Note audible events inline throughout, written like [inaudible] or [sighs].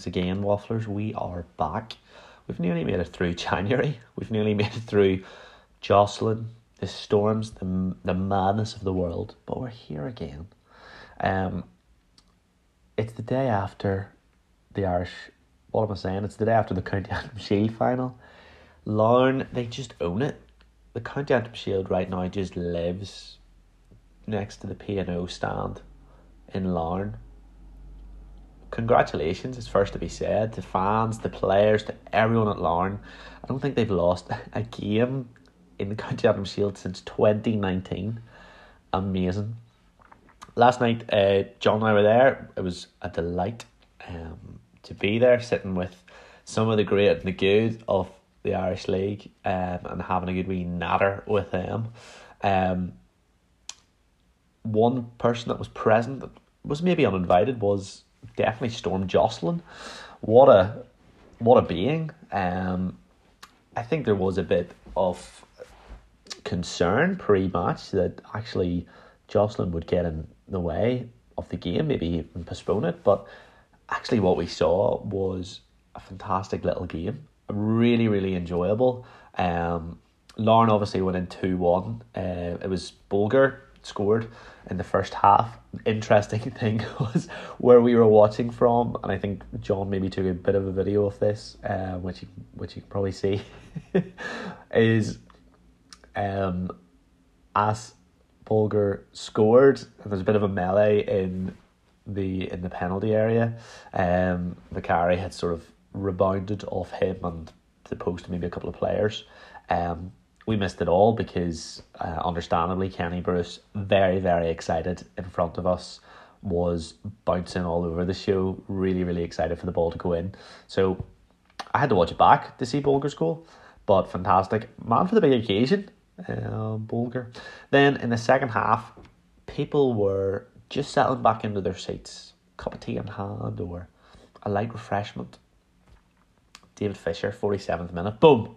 Greetings again, Wafflers. We are back. We've nearly made it through [laughs] January. We've nearly made it through Jocelyn, the storms, the, the madness of the world. But we're here again. Um, it's the day after the Irish. What am I saying? It's the day after the County [laughs] Antrim Shield final. Larne, they just own it. The County Antrim Shield right now just lives next to the P&O stand in Larne congratulations is first to be said to fans, to players, to everyone at Larne. I don't think they've lost [laughs] a game in the County Antrim Shield since 2019. Amazing. Last night, uh, John and I were there. It was a delight um, to be there, sitting with some of the great and the good of the Irish League um, and having a good wee natter with them. Um, one person that was present that was maybe uninvited was definitely Storm Jocelyn. What a what a being. Um, I think there was a bit of concern pre-match that actually Jocelyn would get in the way of the game, maybe even postpone it. But actually, what we saw was a fantastic little game, really, really enjoyable. Um, Larne obviously went in two one. Uh, it was Bolger scored in the first half. Interesting [laughs] thing was where we were watching from, and I think John maybe took a bit of a video of this, uh, which you, which you can probably see, [laughs] is um, as Bolger scored, there's a bit of a melee in the in the penalty area. Um, Macari had sort of rebounded off him and the post maybe a couple of players. Um, we missed it all because, uh, understandably, Kenny Bruce, very, very excited in front of us, was bouncing all over the show, really, really excited for the ball to go in. So I had to watch it back to see Bolger's goal, but fantastic. Man for the big occasion, uh, Bolger. Then in the second half, people were just settling back into their seats, cup of tea in hand or a light refreshment. David Fisher, 47th minute, boom,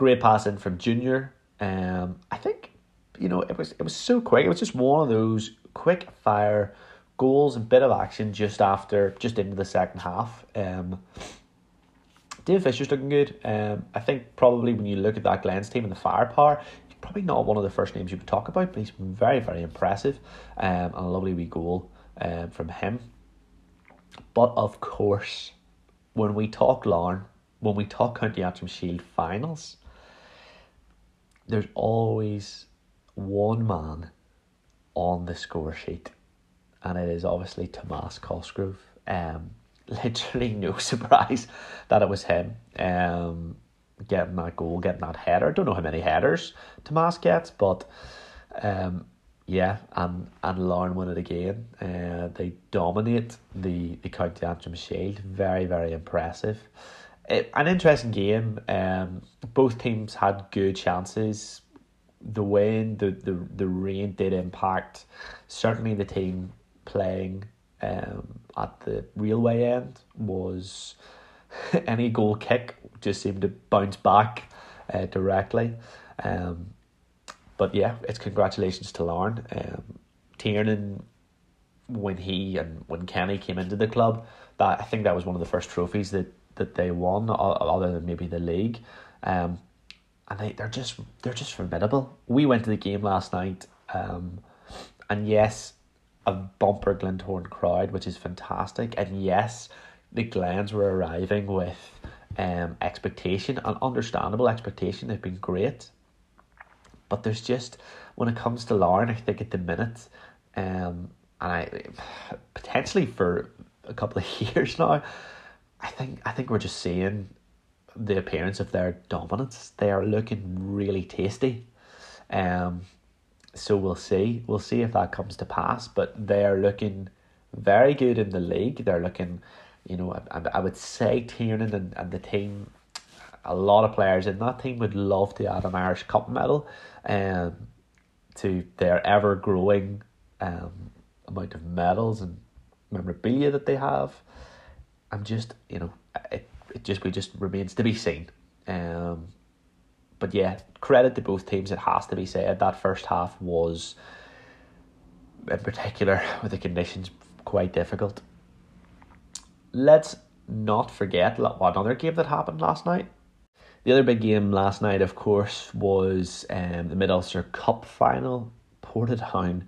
Great pass in from Junior. Um, I think you know it was it was so quick. It was just one of those quick fire goals and bit of action just after just into the second half. Um, Fisher's looking good. Um, I think probably when you look at that Glens team and the firepower, he's probably not one of the first names you would talk about, but he's very very impressive. Um, and a lovely wee goal um, from him. But of course, when we talk Larne, when we talk County Antrim Shield finals, there's always one man on the score sheet, and it is obviously Tomas Cosgrove. Um, [laughs] literally no [laughs] surprise that it was him. Um, getting that goal, getting that header. Don't know how many headers Tomas gets, but um, yeah, and and Larne win it again. Uh, they dominate the the County Antrim Shield. Very very impressive it, an interesting game. Um, both teams had good chances. The wind, the, the, the rain did impact. Certainly, the team playing um, at the railway end was [laughs] any goal kick just seemed to bounce back uh, directly. Um, but yeah, it's congratulations to Larne. Um, Tiernan, when he and when Kenny came into the club, that I think that was one of the first trophies that that they won, other than maybe the league. Um, and they, they're just they're just formidable. We went to the game last night, um, and yes, a bumper Glentoran crowd, which is fantastic. And yes, the Glens were arriving with um, expectation, an understandable expectation. They've been great. But there's just, when it comes to Larne, I think at the minute, um, and I [sighs] potentially for a couple of [laughs] years now, I think I think we're just seeing the appearance of their dominance. They are looking really tasty. Um, so we'll see. We'll see if that comes to pass. But they are looking very good in the league. They're looking, you know, I, I would say Tiernan and, and the team, a lot of players in that team would love to add an Irish Cup medal um, to their ever growing um, amount of medals and memorabilia that they have. I'm just you know it it just we just remains to be seen. Um, but yeah, credit to both teams. It has to be said that first half was, in particular, [laughs] with the conditions quite difficult. let's not forget another game that happened last night. The other big game last night, of course, was um, the Mid Ulster Cup final. Portadown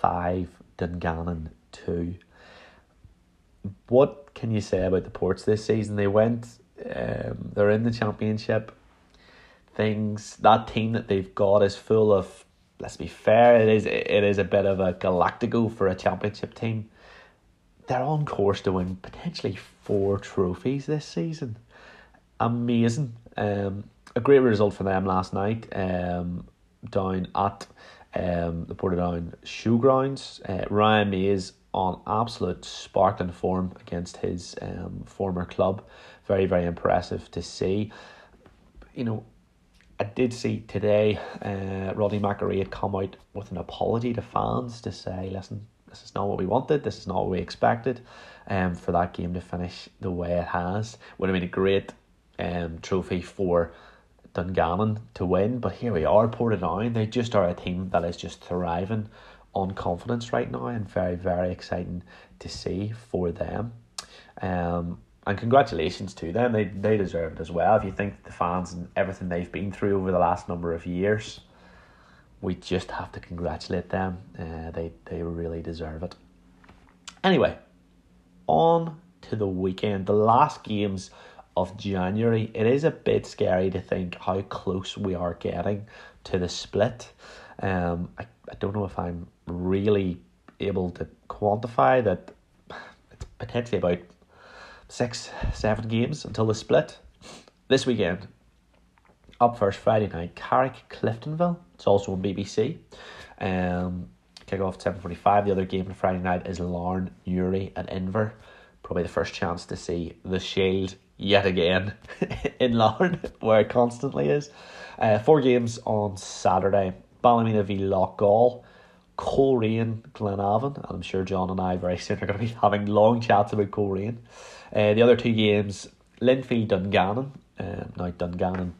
5, Dungannon 2. What can you say about the Ports this season? They went, um, they're in the championship. Things, that team that they've got is full of, let's be fair, it is, it is a bit of a galactico for a championship team. They're on course to win potentially four trophies this season. Amazing. Um, a great result for them last night um, down at um, the Portadown Showgrounds. Uh, Ryan Mayse on absolute sparkling form against his um, former club. Very, very impressive to see. You know, I did see today uh, Rodney McAree had come out with an apology to fans to say, listen, this is not what we wanted, this is not what we expected um, for that game to finish the way it has. Would have been a great um, trophy for Dungannon to win, but here we are, Portadown. They just are a team that is just thriving on confidence right now, and very very exciting to see for them. Um, and congratulations to them. They they deserve it as well. If you think the fans and everything they've been through over the last number of years, we just have to congratulate them. Uh, they they really deserve it. Anyway, on to the weekend. The last games of January, it is a bit scary to think how close we are getting to the split. Um, I, I don't know if I'm really able to quantify that it's potentially about six, seven games until the split. This weekend, up first Friday night, Carrick Cliftonville. It's also on BBC. Um, kick off at seven forty five. The other game on Friday night is Larne Newry at Inver. Probably the first chance to see the Shield yet again [laughs] in Larne, where it constantly is. Uh, four games on Saturday. Ballymena v Loughgall, Coleraine Glenavon, and I'm sure John and I very soon are going to be having long chats about Coleraine. Uh, the other two games, Linfield Dungannon. Um, now Dungannon,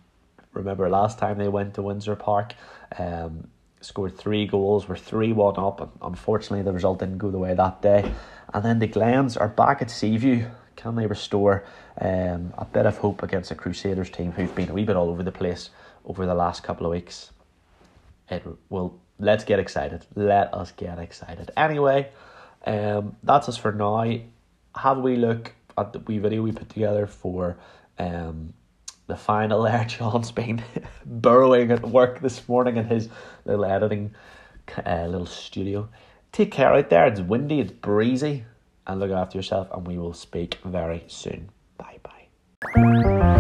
remember last time they went to Windsor Park, um, scored three goals, were 3 1 up, and unfortunately the result didn't go the way that day. And then the Glens are back at Seaview can they restore um, a bit of hope against a Crusaders team who've been a wee bit all over the place over the last couple of weeks? It will. Let's get excited. Let us get excited. Anyway, um, that's us for now. Have we look at the wee video we put together for um the final there. John's been burrowing at work this morning in his little editing uh, little studio. Take care out there. It's windy. It's breezy and look after yourself, and we will speak very soon. Bye bye.